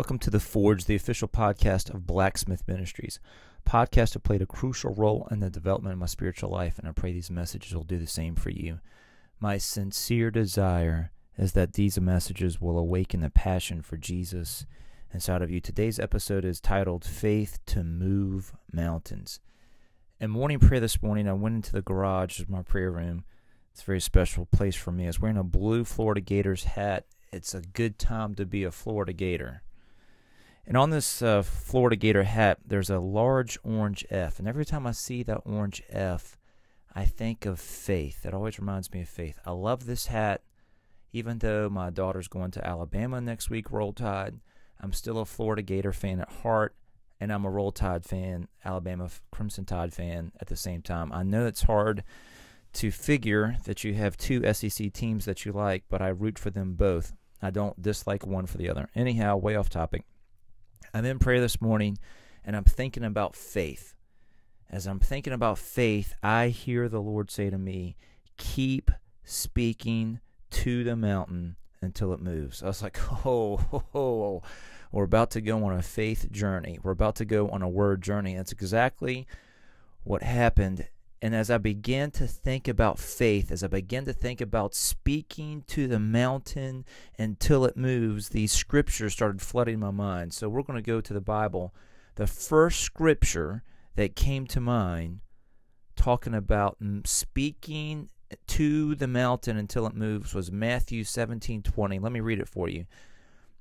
Welcome to The Forge, the official podcast of Blacksmith Ministries. Podcasts have played a crucial role in the development of my spiritual life, and I pray these messages will do the same for you. My sincere desire is that these messages will awaken the passion for Jesus inside of you. Today's episode is titled Faith to Move Mountains. In morning prayer this morning, I went into the garage, is my prayer room. It's a very special place for me. I was wearing a blue Florida Gators hat. It's a good time to be a Florida Gator. And on this uh, Florida Gator hat, there's a large orange F. And every time I see that orange F, I think of faith. It always reminds me of faith. I love this hat. Even though my daughter's going to Alabama next week, Roll Tide, I'm still a Florida Gator fan at heart, and I'm a Roll Tide fan, Alabama Crimson Tide fan at the same time. I know it's hard to figure that you have two SEC teams that you like, but I root for them both. I don't dislike one for the other. Anyhow, way off topic. I'm in prayer this morning and I'm thinking about faith. As I'm thinking about faith, I hear the Lord say to me, Keep speaking to the mountain until it moves. I was like, oh, we're about to go on a faith journey. We're about to go on a word journey. That's exactly what happened and as I began to think about faith, as I began to think about speaking to the mountain until it moves, these scriptures started flooding my mind. So we're going to go to the Bible. The first scripture that came to mind talking about speaking to the mountain until it moves was Matthew 17:20. Let me read it for you.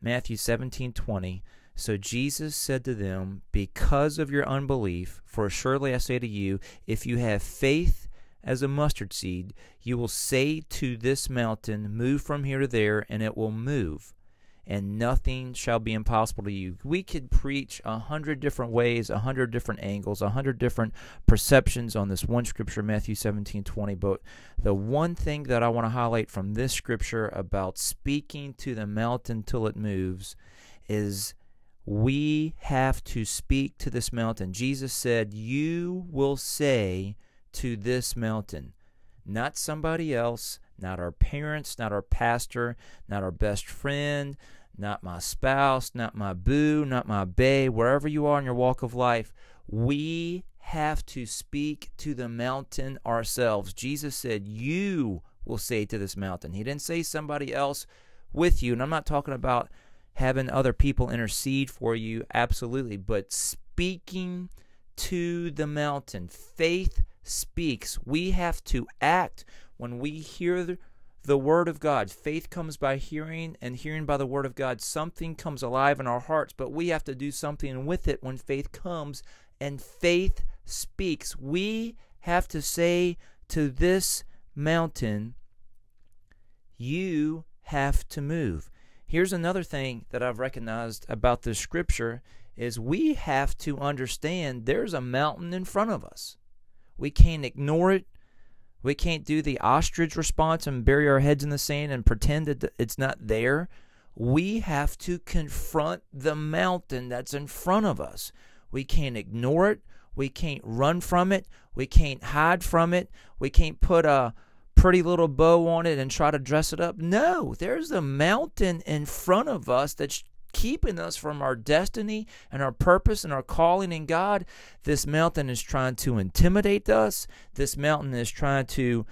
Matthew 17:20 so Jesus said to them, Because of your unbelief, for surely I say to you, if you have faith as a mustard seed, you will say to this mountain, Move from here to there, and it will move, and nothing shall be impossible to you. We could preach a hundred different ways, a hundred different angles, a hundred different perceptions on this one scripture, Matthew 17 20. But the one thing that I want to highlight from this scripture about speaking to the mountain till it moves is we have to speak to this mountain. Jesus said, You will say to this mountain, not somebody else, not our parents, not our pastor, not our best friend, not my spouse, not my boo, not my bae, wherever you are in your walk of life. We have to speak to the mountain ourselves. Jesus said, You will say to this mountain. He didn't say somebody else with you. And I'm not talking about having other people intercede for you, absolutely. But speaking to the mountain, faith speaks. We have to act when we hear the, the word of God. Faith comes by hearing, and hearing by the word of God. Something comes alive in our hearts, but we have to do something with it when faith comes, and faith speaks. We have to say to this mountain, You have to move. Here's another thing that I've recognized about this scripture is we have to understand there's a mountain in front of us. We can't ignore it. We can't do the ostrich response and bury our heads in the sand and pretend that it's not there. We have to confront the mountain that's in front of us. We can't ignore it. We can't run from it. We can't hide from it. We can't put a pretty little bow on it and try to dress it up. No, there's a mountain in front of us that's keeping us from our destiny and our purpose and our calling in God. This mountain is trying to intimidate us. This mountain is trying to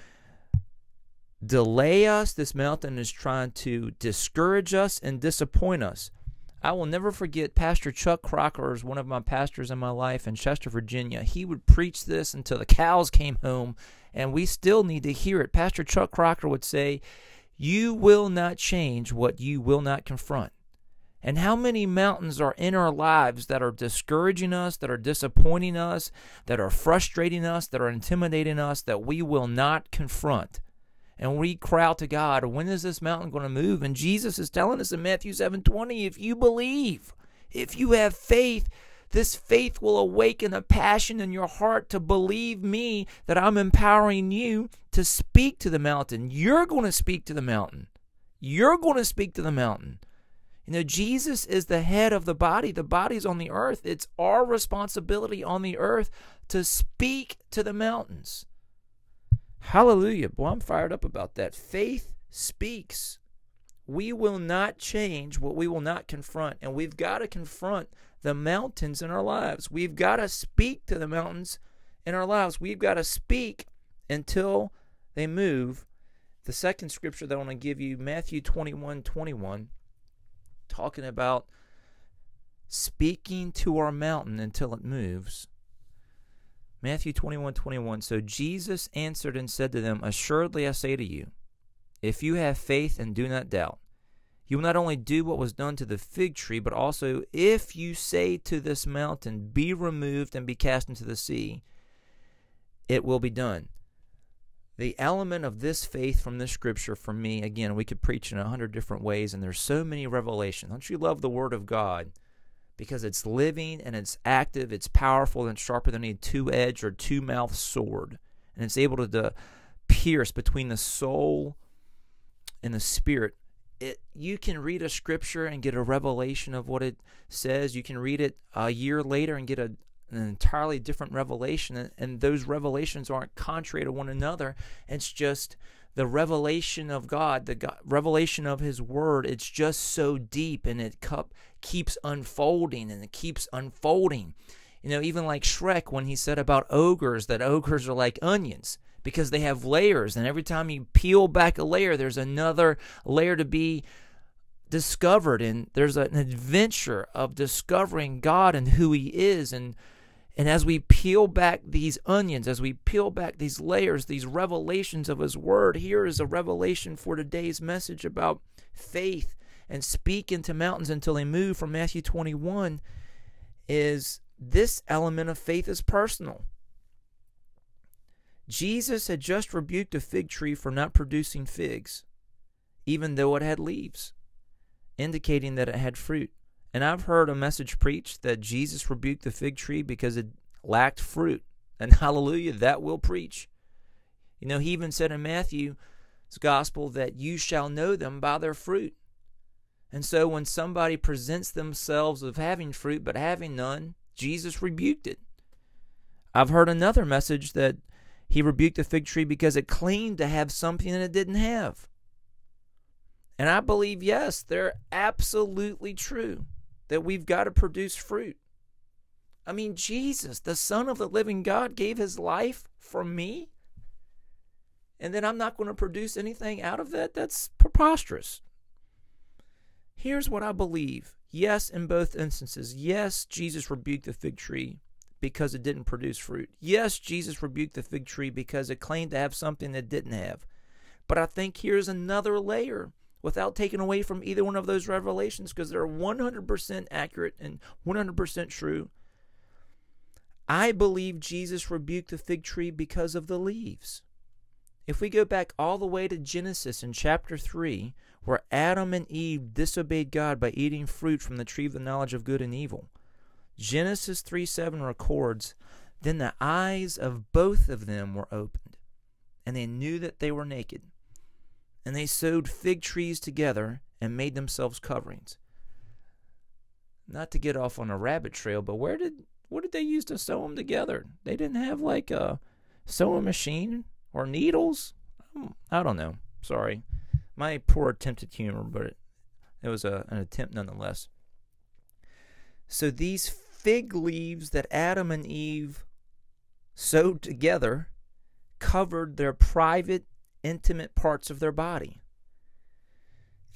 delay us. This mountain is trying to discourage us and disappoint us. I will never forget Pastor Chuck Crocker is one of my pastors in my life in Chester, Virginia. He would preach this until the cows came home and we still need to hear it. Pastor Chuck Crocker would say, You will not change what you will not confront. And how many mountains are in our lives that are discouraging us, that are disappointing us, that are frustrating us, that are intimidating us, that we will not confront? And we cry out to God, when is this mountain going to move? And Jesus is telling us in Matthew 7:20, if you believe, if you have faith, this faith will awaken a passion in your heart to believe me that I'm empowering you to speak to the mountain. You're going to speak to the mountain. You're going to speak to the mountain. You know, Jesus is the head of the body. The body's on the earth. It's our responsibility on the earth to speak to the mountains. Hallelujah. Boy, I'm fired up about that. Faith speaks. we will not change what we will not confront. And we've got to confront the mountains in our lives. We've got to speak to the mountains in our lives. We've got to speak until they move. The second scripture that I want to give you, Matthew 21 21, talking about speaking to our mountain until it moves. Matthew 21 21. So Jesus answered and said to them, Assuredly I say to you, if you have faith and do not doubt, you will not only do what was done to the fig tree, but also if you say to this mountain, Be removed and be cast into the sea, it will be done. The element of this faith from this scripture, for me, again, we could preach in a hundred different ways, and there's so many revelations. Don't you love the Word of God? Because it's living and it's active, it's powerful and sharper than any two edged or two mouthed sword. And it's able to, to pierce between the soul and the spirit. It you can read a scripture and get a revelation of what it says. You can read it a year later and get a, an entirely different revelation. And those revelations aren't contrary to one another. It's just the revelation of god the god, revelation of his word it's just so deep and it cup, keeps unfolding and it keeps unfolding you know even like shrek when he said about ogres that ogres are like onions because they have layers. And every time you peel back a layer, there's another layer to be discovered. And there's an adventure of discovering God and who He is. And and as we peel back these onions, as we peel back these layers, these revelations of His Word, here is a revelation for today's message about faith and speak into mountains until they move from Matthew 21 is this element of faith is personal. Jesus had just rebuked a fig tree for not producing figs, even though it had leaves, indicating that it had fruit. And I've heard a message preached that Jesus rebuked the fig tree because it lacked fruit. And hallelujah, that will preach. You know, he even said in Matthew's gospel that you shall know them by their fruit. And so when somebody presents themselves of having fruit but having none, Jesus rebuked it. I've heard another message that he rebuked the fig tree because it claimed to have something that it didn't have. And I believe, yes, they're absolutely true that we've got to produce fruit. I mean, Jesus, the Son of the living God, gave his life for me. And then I'm not going to produce anything out of that? That's preposterous. Here's what I believe. Yes, in both instances. Yes, Jesus rebuked the fig tree because it didn't produce fruit. Yes, Jesus rebuked the fig tree because it claimed to have something it didn't have. But I think here's another layer without taking away from either one of those revelations because they're 100% accurate and 100% true. I believe Jesus rebuked the fig tree because of the leaves. If we go back all the way to Genesis in chapter 3, where Adam and Eve disobeyed God by eating fruit from the tree of the knowledge of good and evil, Genesis 3 7 records, Then the eyes of both of them were opened, and they knew that they were naked. And they sewed fig trees together and made themselves coverings. Not to get off on a rabbit trail, but where did what did they use to sew them together? They didn't have like a sewing machine or needles. Um, I don't know. Sorry, my poor attempt at humor, but it, it was a, an attempt nonetheless. So these fig leaves that Adam and Eve sewed together covered their private, intimate parts of their body.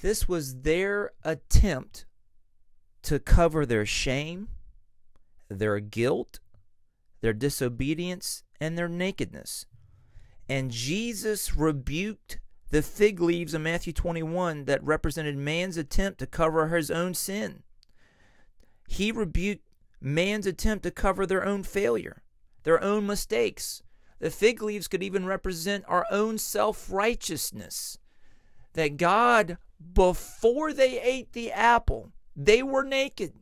This was their attempt to cover their shame, their guilt, their disobedience, and their nakedness. And Jesus rebuked the fig leaves in Matthew 21 that represented man's attempt to cover his own sin. He rebuked man's attempt to cover their own failure, their own mistakes. The fig leaves could even represent our own self righteousness. That God, before they ate the apple, they were naked.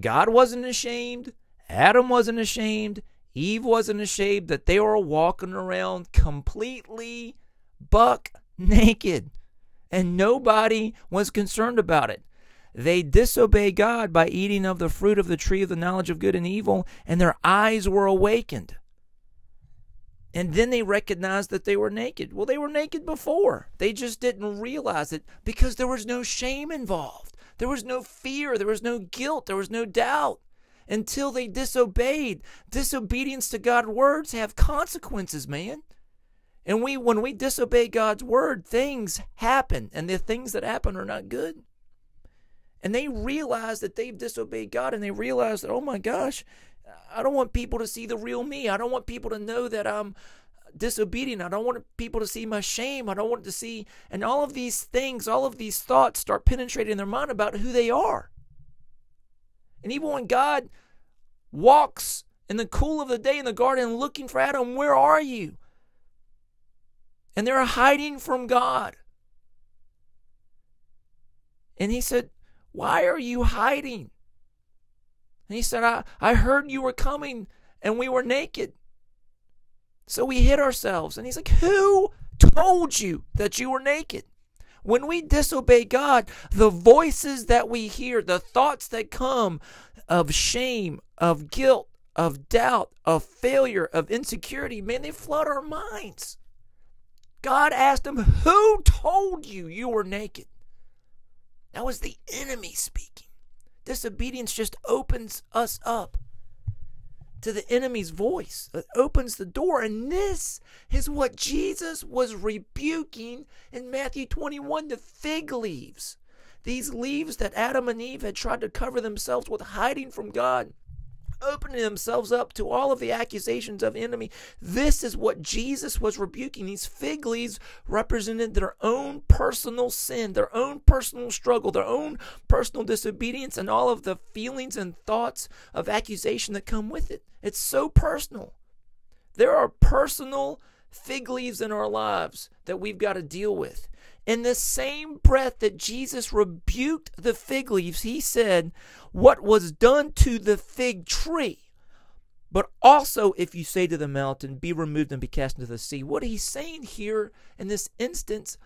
God wasn't ashamed. Adam wasn't ashamed. Eve wasn't ashamed that they were walking around completely buck naked. And nobody was concerned about it. They disobey God by eating of the fruit of the tree of the knowledge of good and evil, and their eyes were awakened. And then they recognized that they were naked. Well, they were naked before. They just didn't realize it because there was no shame involved. There was no fear. There was no guilt. There was no doubt until they disobeyed. Disobedience to God's words have consequences, man. And we when we disobey God's word, things happen, and the things that happen are not good. And they realize that they've disobeyed God and they realize that, oh my gosh, I don't want people to see the real me. I don't want people to know that I'm disobedient. I don't want people to see my shame. I don't want to see, and all of these things, all of these thoughts start penetrating their mind about who they are. And even when God walks in the cool of the day in the garden looking for Adam, where are you? And they're hiding from God. And he said, Why are you hiding? And he said, I, I heard you were coming and we were naked. So we hid ourselves. And he's like, Who told you that you were naked? When we disobey God, the voices that we hear, the thoughts that come of shame, of guilt, of doubt, of failure, of insecurity, man, they flood our minds. God asked him, Who told you you were naked? That was the enemy speaking. Disobedience just opens us up to the enemy's voice. It opens the door. And this is what Jesus was rebuking in Matthew 21 the fig leaves. These leaves that Adam and Eve had tried to cover themselves with, hiding from God opening themselves up to all of the accusations of enemy. This is what Jesus was rebuking. These fig leaves represented their own personal sin, their own personal struggle, their own personal disobedience, and all of the feelings and thoughts of accusation that come with it. It's so personal. There are personal fig leaves in our lives that we've got to deal with. In the same breath that Jesus rebuked the fig leaves, he said, What was done to the fig tree? But also, if you say to the mountain, Be removed and be cast into the sea, what he's saying here in this instance,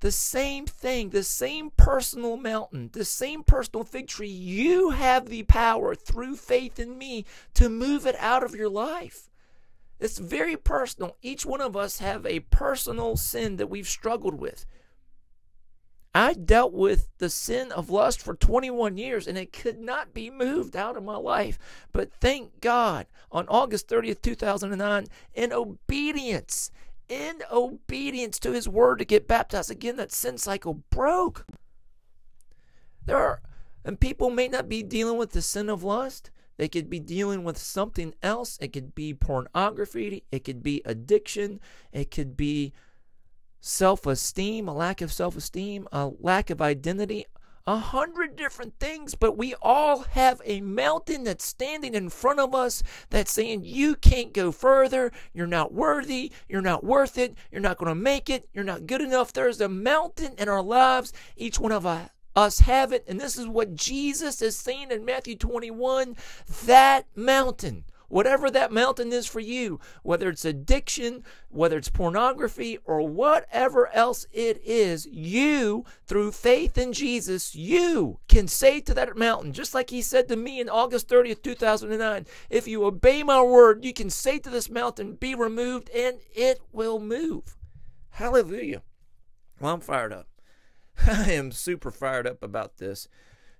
the same thing, the same personal mountain, the same personal fig tree, you have the power through faith in me to move it out of your life. It's very personal. Each one of us have a personal sin that we've struggled with. I dealt with the sin of lust for 21 years and it could not be moved out of my life. But thank God on August 30th, 2009, in obedience, in obedience to his word to get baptized again, that sin cycle broke. There are, and people may not be dealing with the sin of lust. They could be dealing with something else. It could be pornography. It could be addiction. It could be self esteem, a lack of self esteem, a lack of identity, a hundred different things, but we all have a mountain that's standing in front of us that's saying, You can't go further. You're not worthy. You're not worth it. You're not going to make it. You're not good enough. There's a mountain in our lives. Each one of us have it. And this is what Jesus is saying in Matthew 21 that mountain Whatever that mountain is for you, whether it's addiction, whether it's pornography, or whatever else it is, you, through faith in Jesus, you can say to that mountain, just like he said to me in August 30th, 2009, if you obey my word, you can say to this mountain, be removed, and it will move. Hallelujah. Well, I'm fired up. I am super fired up about this.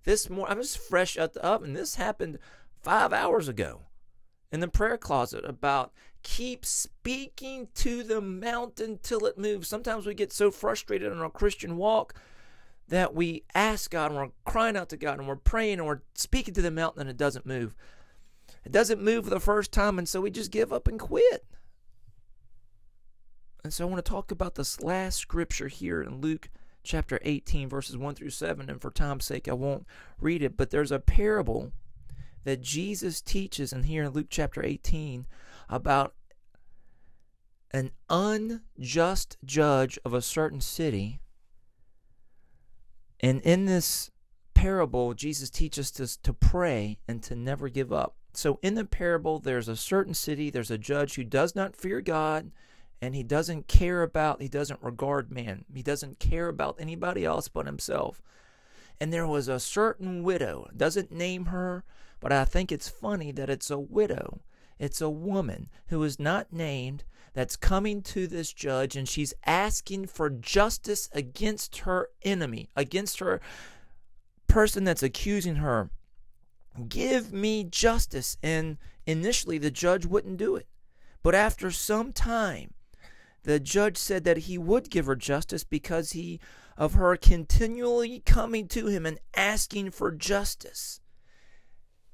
This morning, I'm just fresh out the oven. This happened five hours ago in the prayer closet about keep speaking to the mountain till it moves. Sometimes we get so frustrated in our Christian walk that we ask God and we're crying out to God and we're praying and we're speaking to the mountain and it doesn't move. It doesn't move for the first time, and so we just give up and quit. And so I want to talk about this last scripture here in Luke chapter 18, verses 1 through 7. And for time's sake, I won't read it, but there's a parable that Jesus teaches in here in Luke chapter 18 about an unjust judge of a certain city. And in this parable, Jesus teaches us to pray and to never give up. So in the parable, there's a certain city, there's a judge who does not fear God, and he doesn't care about, he doesn't regard man. He doesn't care about anybody else but himself. And there was a certain widow, doesn't name her, but I think it's funny that it's a widow. It's a woman who is not named that's coming to this judge and she's asking for justice against her enemy, against her person that's accusing her. Give me justice. And initially, the judge wouldn't do it. But after some time, the judge said that he would give her justice because he of her continually coming to him and asking for justice.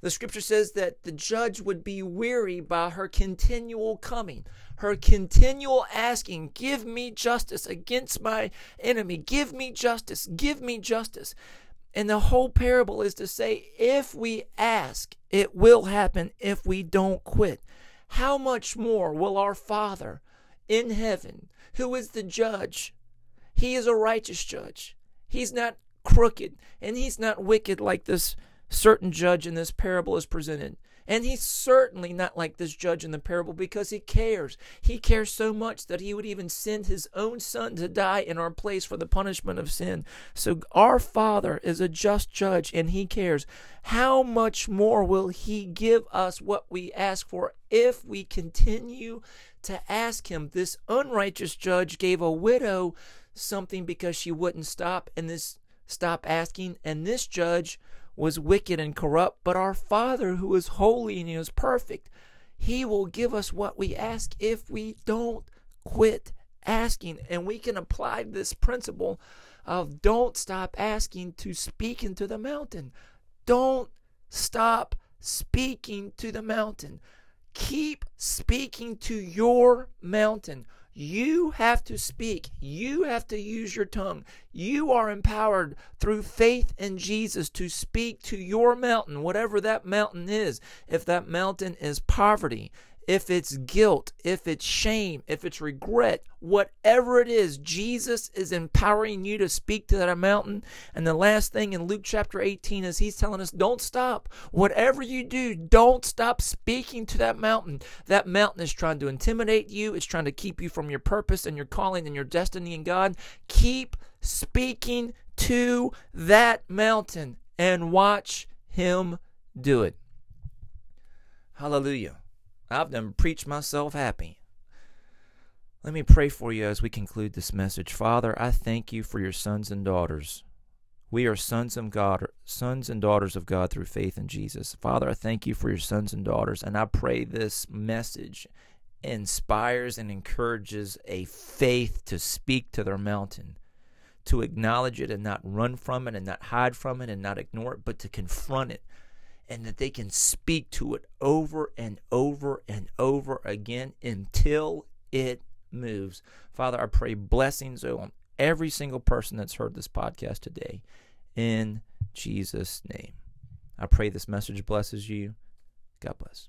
The scripture says that the judge would be weary by her continual coming, her continual asking, Give me justice against my enemy, give me justice, give me justice. And the whole parable is to say, if we ask, it will happen if we don't quit. How much more will our Father in heaven, who is the judge, he is a righteous judge. He's not crooked and he's not wicked like this certain judge in this parable is presented. And he's certainly not like this judge in the parable because he cares. He cares so much that he would even send his own son to die in our place for the punishment of sin. So our Father is a just judge and he cares. How much more will he give us what we ask for if we continue to ask him? This unrighteous judge gave a widow something because she wouldn't stop and this stop asking and this judge was wicked and corrupt, but our Father who is holy and is perfect, he will give us what we ask if we don't quit asking. And we can apply this principle of don't stop asking to speak into the mountain. Don't stop speaking to the mountain. Keep speaking to your mountain. You have to speak. You have to use your tongue. You are empowered through faith in Jesus to speak to your mountain, whatever that mountain is. If that mountain is poverty, if it's guilt, if it's shame, if it's regret, whatever it is, Jesus is empowering you to speak to that mountain. And the last thing in Luke chapter 18 is he's telling us don't stop. Whatever you do, don't stop speaking to that mountain. That mountain is trying to intimidate you, it's trying to keep you from your purpose and your calling and your destiny in God. Keep speaking to that mountain and watch him do it. Hallelujah. I've done preached myself happy. Let me pray for you as we conclude this message. Father, I thank you for your sons and daughters. We are sons of God, sons and daughters of God through faith in Jesus. Father, I thank you for your sons and daughters, and I pray this message inspires and encourages a faith to speak to their mountain, to acknowledge it and not run from it and not hide from it and not ignore it, but to confront it and that they can speak to it over and over and over again until it moves. Father, I pray blessings on every single person that's heard this podcast today in Jesus' name. I pray this message blesses you. God bless.